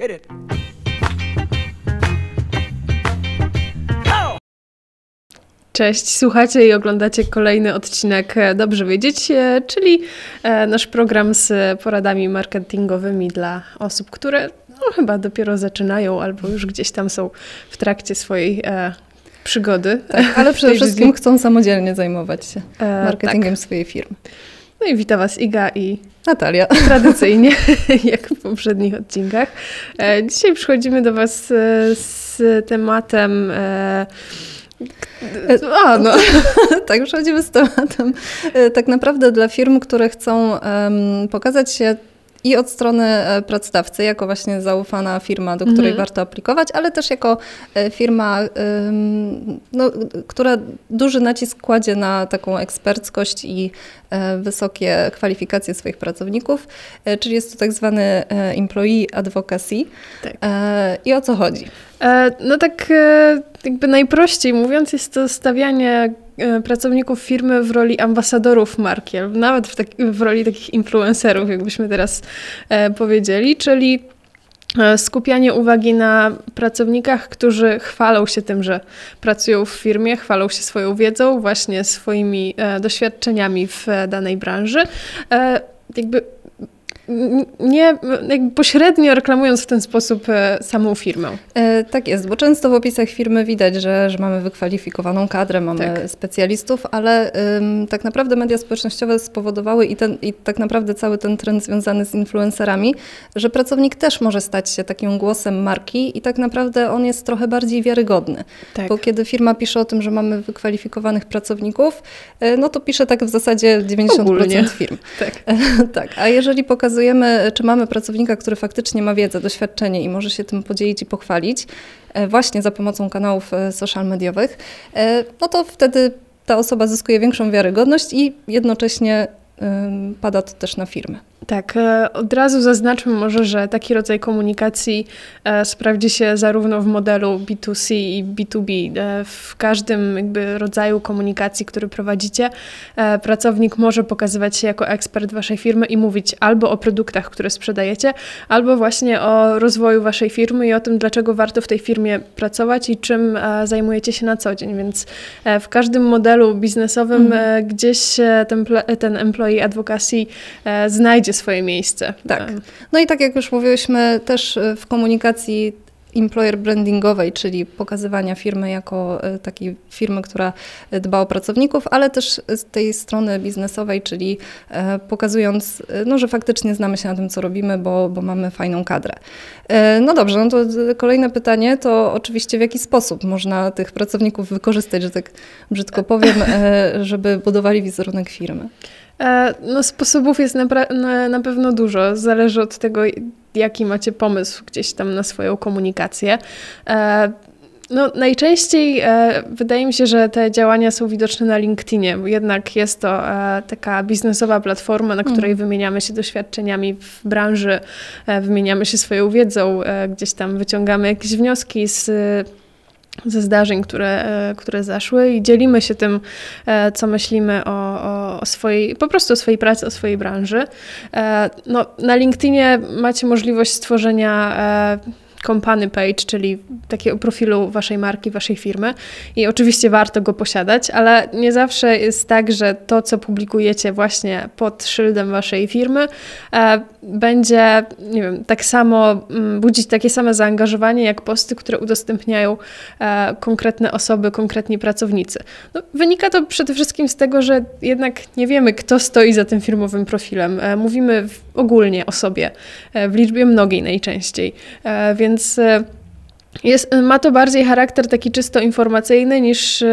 Hit it. Cześć, słuchacie i oglądacie kolejny odcinek e, Dobrze Wiedzieć, e, czyli e, nasz program z poradami marketingowymi dla osób, które no, chyba dopiero zaczynają albo już gdzieś tam są w trakcie swojej przygody. Tak, ale przede wszystkim chcą samodzielnie zajmować się marketingiem tak. swojej firmy. No i witam Was Iga i Natalia. Tradycyjnie, jak w poprzednich odcinkach. Dzisiaj przychodzimy do Was z tematem a, no. tak, przechodzimy z tematem. E, tak naprawdę dla firm, które chcą um, pokazać się i od strony e, pracodawcy, jako właśnie zaufana firma, do której mhm. warto aplikować, ale też jako e, firma, no, która duży nacisk kładzie na taką eksperckość i wysokie kwalifikacje swoich pracowników, czyli jest to tak zwany employee advocacy. Tak. I o co chodzi? No tak jakby najprościej mówiąc, jest to stawianie e, pracowników firmy w roli ambasadorów marki, albo nawet w, w roli takich influencerów, jakbyśmy teraz e, powiedzieli, czyli e, skupianie uwagi na pracownikach, którzy chwalą się tym, że pracują w firmie, chwalą się swoją wiedzą, właśnie swoimi doświadczeniami w danej branży. Jakby nie jakby pośrednio reklamując w ten sposób e, samą firmę. E, tak jest, bo często w opisach firmy widać, że, że mamy wykwalifikowaną kadrę, mamy tak. specjalistów, ale ym, tak naprawdę media społecznościowe spowodowały i, ten, i tak naprawdę cały ten trend związany z influencerami, że pracownik też może stać się takim głosem marki i tak naprawdę on jest trochę bardziej wiarygodny. Tak. Bo kiedy firma pisze o tym, że mamy wykwalifikowanych pracowników, e, no to pisze tak w zasadzie 90% Ogólnie. firm. Tak. tak. A jeżeli pokazuje pokazujemy, czy mamy pracownika, który faktycznie ma wiedzę, doświadczenie i może się tym podzielić i pochwalić, e, właśnie za pomocą kanałów e, social mediowych, e, no to wtedy ta osoba zyskuje większą wiarygodność i jednocześnie pada to też na firmę. Tak, e, od razu zaznaczmy może, że taki rodzaj komunikacji e, sprawdzi się zarówno w modelu B2C i B2B. E, w każdym jakby rodzaju komunikacji, który prowadzicie, pracownik może pokazywać się jako ekspert waszej firmy i mówić albo o produktach, które sprzedajecie, albo właśnie o rozwoju waszej firmy i o tym, dlaczego warto w tej firmie pracować i czym zajmujecie się na co dzień. Więc w każdym modelu biznesowym mm. gdzieś ten, ten employee advocacy znajdzie swoje miejsce. Tak. No i tak jak już mówiłyśmy, też e, w komunikacji employer brandingowej, czyli pokazywania firmy jako e, takiej firmy, która dba o pracowników, ale też z tej strony biznesowej, czyli e, pokazując, no, że faktycznie znamy się na tym, co robimy, bo, bo mamy fajną kadrę. No dobrze, no to kolejne pytanie to oczywiście w jaki sposób można tych pracowników wykorzystać, że tak brzydko powiem, żeby budowali wizerunek firmy. E, no, sposobów jest na, na, pewno dużo. Zależy od tego, jaki macie pomysł gdzieś tam na swoją komunikację. E, no, najczęściej e, wydaje mi się, że te działania są widoczne na LinkedInie, bo jednak jest to e, taka biznesowa platforma, na której mm. wymieniamy się doświadczeniami w branży, e, wymieniamy się swoją wiedzą, gdzieś tam wyciągamy jakieś wnioski z ze zdarzeń, które, e, które zaszły i dzielimy się tym, e, co myślimy o, o, swojej, po prostu o swojej pracy, o swojej branży. E, no, na LinkedInie macie możliwość stworzenia company page, czyli takiego profilu waszej marki, waszej firmy. I oczywiście warto go posiadać, ale nie zawsze jest tak, że to, co publikujecie właśnie pod szyldem waszej firmy, e, będzie, nie wiem, tak samo m, budzić takie same zaangażowanie, jak posty, które udostępniają e, konkretne osoby, konkretni pracownicy. No, wynika to przede wszystkim z tego, że jednak nie wiemy, kto stoi za tym firmowym profilem. E, mówimy w, ogólnie o sobie, e, w liczbie mnogiej najczęściej, e, więc e, jest, ma to bardziej charakter taki czysto informacyjny niż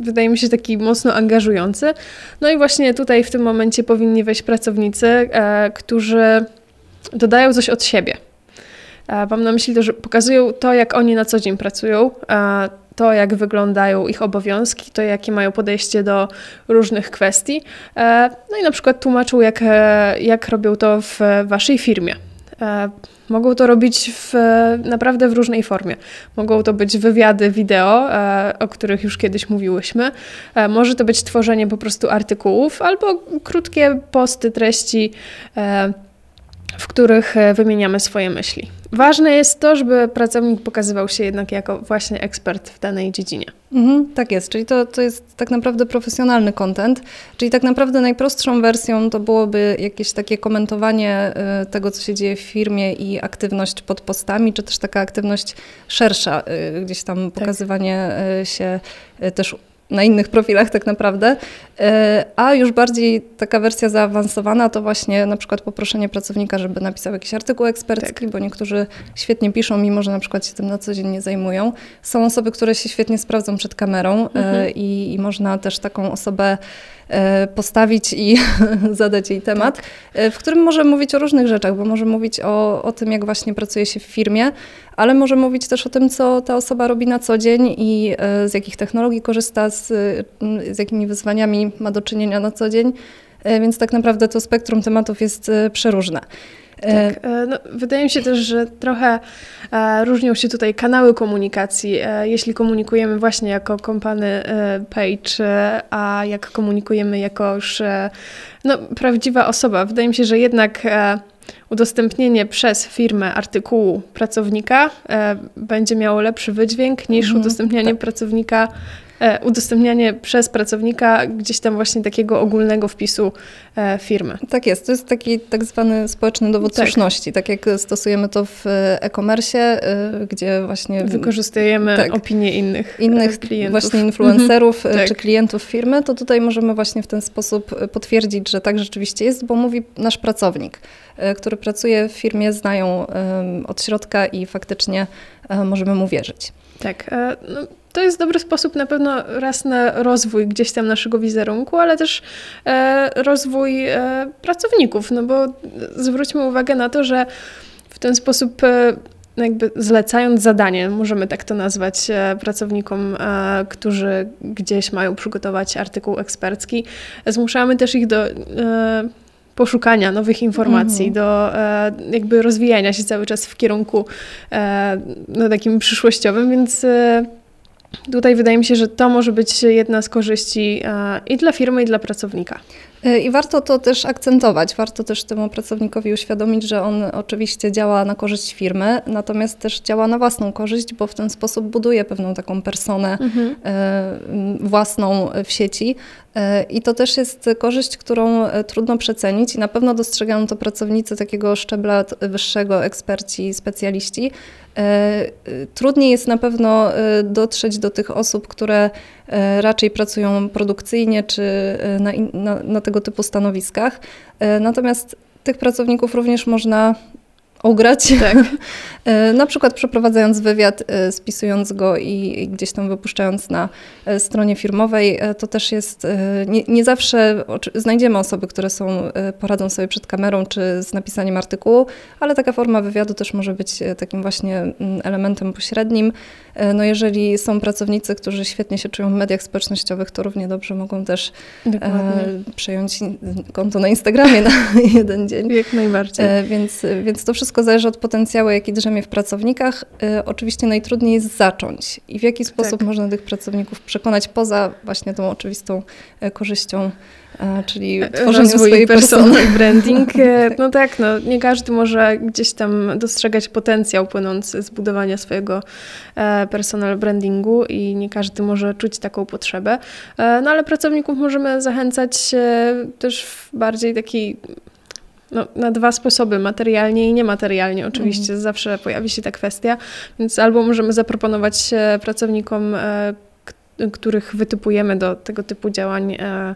wydaje mi się taki mocno angażujący. No i właśnie tutaj w tym momencie powinni wejść pracownicy, którzy dodają coś od siebie. Mam na myśli to, że pokazują to, jak oni na co dzień pracują, to, jak wyglądają ich obowiązki, to, jakie mają podejście do różnych kwestii. No i na przykład tłumaczą, jak, jak robią to w waszej firmie. Mogą to robić w, naprawdę w różnej formie. Mogą to być wywiady wideo, e, o których już kiedyś mówiłyśmy. E, może to być tworzenie po prostu artykułów albo krótkie posty, treści e, których wymieniamy swoje myśli. Ważne jest to, żeby pracownik pokazywał się jednak jako właśnie ekspert w danej dziedzinie. Mhm, tak jest, czyli to, to jest tak naprawdę profesjonalny content, czyli tak naprawdę najprostszą wersją to byłoby jakieś takie komentowanie y, tego, co się dzieje w firmie i aktywność pod postami, czy też taka aktywność szersza, y, gdzieś tam tak. pokazywanie tak. się też na innych profilach tak naprawdę, e, a już bardziej taka wersja zaawansowana to właśnie na przykład poproszenie pracownika, żeby napisał jakiś artykuł ekspercki, tak. bo niektórzy świetnie piszą, mimo że na przykład się tym na co dzień nie zajmują. Są osoby, które się świetnie sprawdzą przed kamerą e, mhm. i, i można też taką osobę postawić i zadać jej temat, tak. E, w którym może mówić o różnych rzeczach, bo może mówić o, o tym, jak właśnie pracuje się w firmie, ale może mówić też o tym, co ta osoba robi na co dzień i e, z jakich technologii korzysta, z, z jakimi wyzwaniami ma do czynienia na co dzień. Więc tak naprawdę to spektrum tematów jest przeróżne. Tak, e, no, wydaje mi się też, że trochę e, różnią się tutaj kanały komunikacji, e, jeśli komunikujemy właśnie jako kompany page, a jak komunikujemy jako już no, prawdziwa osoba. Wydaje mi się, że jednak udostępnienie przez firmę artykułu pracownika będzie miało lepszy wydźwięk niż mhm, udostępnianie tak. pracownika E, udostępnianie przez pracownika gdzieś tam właśnie takiego ogólnego wpisu e, firmy. Tak jest, to jest taki tak zwany społeczny dowód tak. słuszności, tak jak stosujemy to w e-commerce, e, gdzie właśnie... Wykorzystujemy tak, opinie innych Innych klientów. właśnie influencerów mhm. czy tak. klientów firmy, to tutaj możemy właśnie w ten sposób potwierdzić, że tak rzeczywiście jest, bo mówi nasz pracownik, który pracuje w firmie, znają od środka i faktycznie możemy mu wierzyć. Tak. No, to jest dobry sposób na pewno raz na rozwój gdzieś tam naszego wizerunku, ale też e, rozwój e, pracowników, no bo zwróćmy uwagę na to, że w ten sposób e, jakby zlecając zadanie, możemy tak to nazwać, e, pracownikom, e, którzy gdzieś mają przygotować artykuł ekspercki, zmuszamy też ich do e, poszukania nowych informacji, mhm. do jakby rozwijania się cały czas w kierunku no, takim przyszłościowym, więc Tutaj wydaje mi się, że to może być jedna z korzyści e, i dla firmy, i dla pracownika. E, I warto to też akcentować, warto też temu pracownikowi uświadomić, że on oczywiście działa na korzyść firmy, natomiast też działa na własną korzyść, bo w ten sposób buduje pewną taką personę mhm. E, własną w sieci. I to też jest korzyść, którą trudno przecenić i na pewno dostrzegają to pracownicy takiego szczebla wyższego, eksperci, specjaliści, trudniej jest na pewno e, dotrzeć do tych osób, które e, raczej pracują produkcyjnie czy na, na, na tego typu stanowiskach. Natomiast tych pracowników również można ugrać. Tak. E, na przykład przeprowadzając wywiad, e, spisując go i gdzieś tam wypuszczając na e, stronie firmowej, to też jest, nie, nie, zawsze znajdziemy osoby, które są, poradzą sobie przed kamerą czy z napisaniem artykułu, ale taka forma wywiadu też może być takim właśnie mm, elementem pośrednim. No jeżeli są pracownicy, którzy świetnie się czują w mediach społecznościowych, to równie dobrze mogą też Dokładnie. przejąć konto na Instagramie na jeden dzień. Jak najbardziej. Więc, więc to wszystko wszystko zależy od potencjału, jaki drzemie w pracownikach. Y, oczywiście najtrudniej jest zacząć i w jaki sposób tak. można tych pracowników przekonać poza właśnie tą oczywistą y, korzyścią y, czyli tworzenie swojej personal branding. No tak, no, nie każdy może gdzieś tam dostrzegać potencjał płynący z budowania swojego e, personal brandingu i nie każdy może czuć taką potrzebę. E, no ale pracowników możemy zachęcać e, też w bardziej taki no, na dwa sposoby, materialnie i niematerialnie. Oczywiście mhm. zawsze pojawi się ta kwestia, więc albo możemy zaproponować pracownikom, e, których wytypujemy do tego typu działań, e,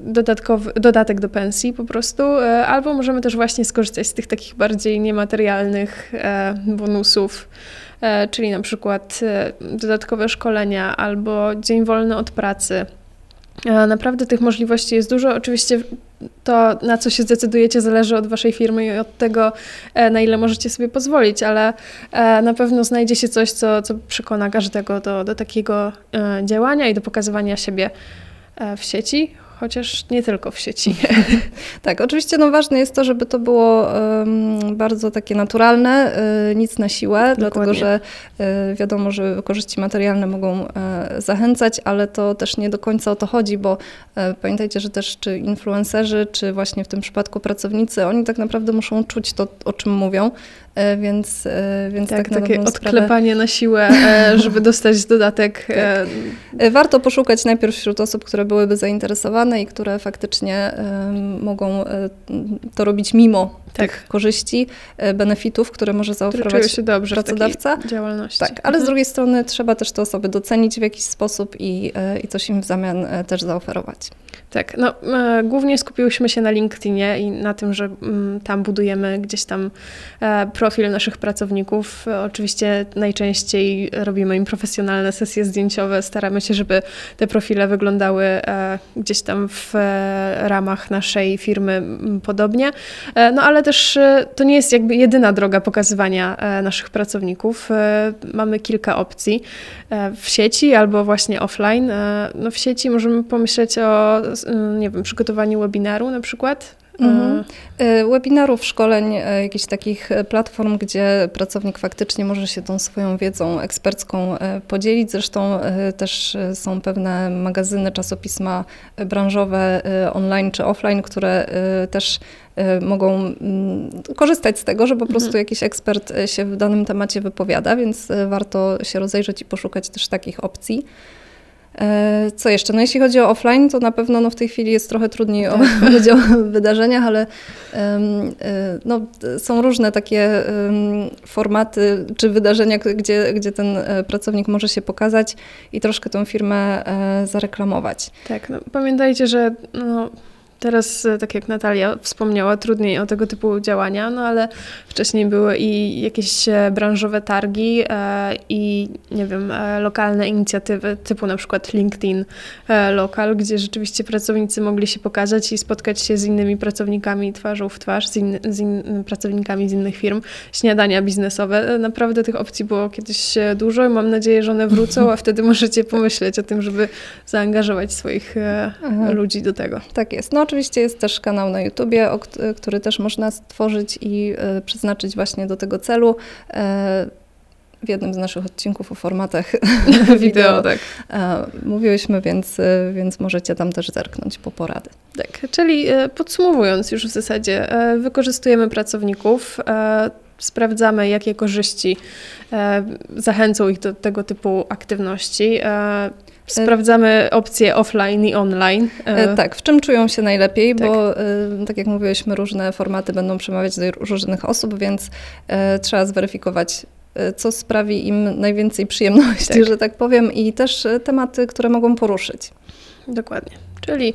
dodatkowy, dodatek do pensji po prostu, e, albo możemy też właśnie skorzystać z tych takich bardziej niematerialnych bonusów, czyli na przykład dodatkowe szkolenia albo dzień wolny od pracy. Naprawdę tych możliwości jest dużo. Oczywiście to, na co się zdecydujecie, zależy od waszej firmy i od tego, e, na ile możecie sobie pozwolić, ale e, na pewno znajdzie się coś, co, co przekona każdego do, do takiego e, działania i do pokazywania siebie w sieci. Chociaż nie tylko w sieci. tak, oczywiście no, ważne jest to, żeby to było um, bardzo takie naturalne, y, nic na siłę, Dokładnie. dlatego że y, wiadomo, że korzyści materialne mogą y, zachęcać, ale to też nie do końca o to chodzi, bo pamiętajcie, że też czy influencerzy, czy właśnie w tym przypadku pracownicy, oni tak naprawdę muszą czuć to, o czym mówią, więc, więc tak, tak takie odklepanie sprawę... na siłę, żeby dostać dodatek. Tak. Warto poszukać najpierw wśród osób, które byłyby zainteresowane i które faktycznie mogą to robić mimo tak. tych korzyści, e, benefitów, które może zaoferować się dobrze pracodawca. W działalności. Tak, ale mhm. z drugiej strony trzeba też te osoby docenić w jakiś sposób i, e, i coś im w zamian e, też zaoferować. Tak, no e, głównie skupiłyśmy się na LinkedInie i na tym, że mm, tam budujemy gdzieś tam e, profil naszych pracowników. Oczywiście najczęściej robimy im profesjonalne sesje zdjęciowe, staramy się, żeby te profile wyglądały e, gdzieś tam w e, ramach naszej firmy podobnie. E, no ale też e, to nie jest jakby jedyna droga pokazywania naszych pracowników. Mamy kilka opcji w sieci albo właśnie offline. No w sieci możemy pomyśleć o nie wiem, przygotowaniu webinaru na przykład? Mhm. Y, webinarów, szkoleń, y, jakichś takich platform, gdzie pracownik faktycznie może się tą swoją wiedzą ekspercką podzielić. Zresztą też są pewne magazyny, czasopisma branżowe online czy offline, które też mogą korzystać z tego, że po prostu mhm. jakiś ekspert się w danym temacie wypowiada, więc warto się rozejrzeć i poszukać też takich opcji. E, co jeszcze? No jeśli chodzi o offline, to na pewno no w tej chwili jest trochę trudniej tak. o wydarzeniach, ale e, no, są różne takie formaty czy wydarzenia, gdzie, gdzie ten e, pracownik może się pokazać i troszkę tą firmę zareklamować. Tak, no, pamiętajcie, że no, Teraz, e, tak jak Natalia wspomniała, trudniej o tego typu działania, no ale wcześniej były i jakieś e, branżowe targi e, i nie wiem, lokalne inicjatywy typu na przykład LinkedIn Local, gdzie rzeczywiście pracownicy mogli się pokazać i spotkać się z innymi pracownikami twarzą w twarz, z, in, z in, pracownikami z innych firm, śniadania biznesowe. Naprawdę tych opcji było kiedyś dużo i mam nadzieję, że one wrócą, a wtedy możecie pomyśleć o tym, żeby zaangażować swoich Aha. ludzi do tego. Tak jest. No oczywiście jest też kanał na YouTubie, który też można stworzyć i e, przeznaczyć właśnie do tego celu e, w jednym z naszych odcinków o formatach wideo, wideo tak. E, mówiłyśmy, więc, więc możecie tam też zerknąć po porady. Tak, czyli podsumowując już w zasadzie, wykorzystujemy pracowników, sprawdzamy, jakie korzyści zachęcą ich do tego typu aktywności. Sprawdzamy opcje offline i online. E, tak, w czym czują się najlepiej, tak. bo e, tak jak mówiłyśmy, różne formaty będą przemawiać do różnych osób, więc e, trzeba zweryfikować, co sprawi im najwięcej przyjemności, tak. że tak powiem, i też tematy, które mogą poruszyć. Dokładnie. Czyli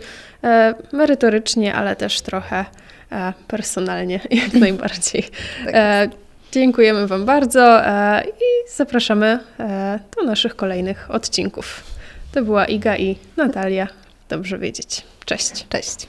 merytorycznie, ale też trochę personalnie, jak najbardziej. Tak. Dziękujemy Wam bardzo i zapraszamy do naszych kolejnych odcinków. To była Iga i Natalia. Dobrze wiedzieć. Cześć. Cześć.